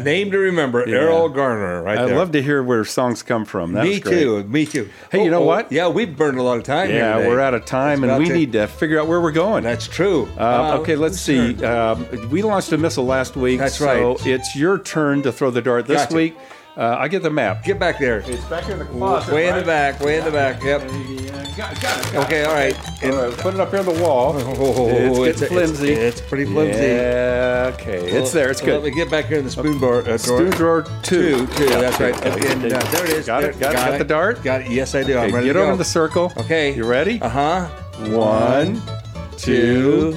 [SPEAKER 5] A name to remember.
[SPEAKER 4] Yeah.
[SPEAKER 5] Erroll Garner, right
[SPEAKER 4] I
[SPEAKER 5] there.
[SPEAKER 4] love to hear where songs come from. That
[SPEAKER 5] me
[SPEAKER 4] great.
[SPEAKER 5] too. Me too.
[SPEAKER 4] Hey, you know what?
[SPEAKER 5] Yeah, we've burned a lot of time.
[SPEAKER 4] Yeah,
[SPEAKER 5] today.
[SPEAKER 4] we're out of time, and we
[SPEAKER 5] to-
[SPEAKER 4] need to figure out where we're going.
[SPEAKER 5] That's true.
[SPEAKER 4] Uh,
[SPEAKER 5] Uh,
[SPEAKER 4] okay, let's
[SPEAKER 5] whose
[SPEAKER 4] see. Um, we launched a missile last week.
[SPEAKER 5] That's
[SPEAKER 4] So
[SPEAKER 5] right.
[SPEAKER 4] it's your turn to throw the dart this
[SPEAKER 5] Gotcha.
[SPEAKER 4] week. Uh, I get the map.
[SPEAKER 5] Get back there.
[SPEAKER 4] It's back in the closet.
[SPEAKER 5] way in the back. Way in the back. Yep.
[SPEAKER 4] Got, got it.
[SPEAKER 5] Okay. All right.
[SPEAKER 4] All right, put it up here on the wall.
[SPEAKER 5] Oh,
[SPEAKER 4] it's getting flimsy.
[SPEAKER 5] It's, pretty flimsy.
[SPEAKER 4] Yeah, okay. it's there. It's
[SPEAKER 5] Let
[SPEAKER 4] good.
[SPEAKER 5] Let me get back here in the spoon bar. Uh, drawer.
[SPEAKER 4] Spoon drawer two.
[SPEAKER 5] Two, two. That's right.
[SPEAKER 4] Okay,
[SPEAKER 5] And, uh, there it is.
[SPEAKER 4] Got it. Got, it. The dart.
[SPEAKER 5] Got it. Yes, I do. I'm ready
[SPEAKER 4] get
[SPEAKER 5] to
[SPEAKER 4] over
[SPEAKER 5] go.
[SPEAKER 4] in the circle.
[SPEAKER 5] Okay.
[SPEAKER 4] You ready?
[SPEAKER 5] Uh huh.
[SPEAKER 4] One, two,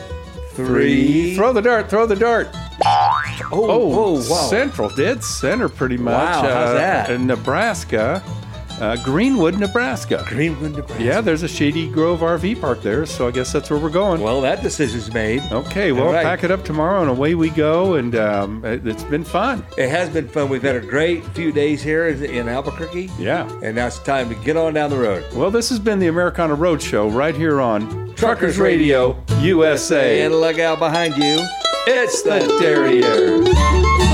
[SPEAKER 4] three. Throw the dart. Throw the dart.
[SPEAKER 5] Oh, oh, wow.
[SPEAKER 4] Central did center pretty much.
[SPEAKER 5] Wow, how's
[SPEAKER 4] uh,
[SPEAKER 5] that?
[SPEAKER 4] In Nebraska, uh, Greenwood, Nebraska.
[SPEAKER 5] Greenwood, Nebraska.
[SPEAKER 4] Yeah, there's a Shady Grove RV park there, so I guess that's where we're going.
[SPEAKER 5] Well, that decision's made.
[SPEAKER 4] Okay, well,
[SPEAKER 5] right.
[SPEAKER 4] pack it up tomorrow and away we go, and um, it, it's been fun.
[SPEAKER 5] It has been fun. We've had a great few days here in Albuquerque.
[SPEAKER 4] Yeah.
[SPEAKER 5] And now it's time to get on down the road.
[SPEAKER 4] Well, this has been the Americana Roadshow right here on
[SPEAKER 5] Truckers
[SPEAKER 4] Truckers Radio USA.
[SPEAKER 5] And look out behind you.
[SPEAKER 4] It's the Derriere.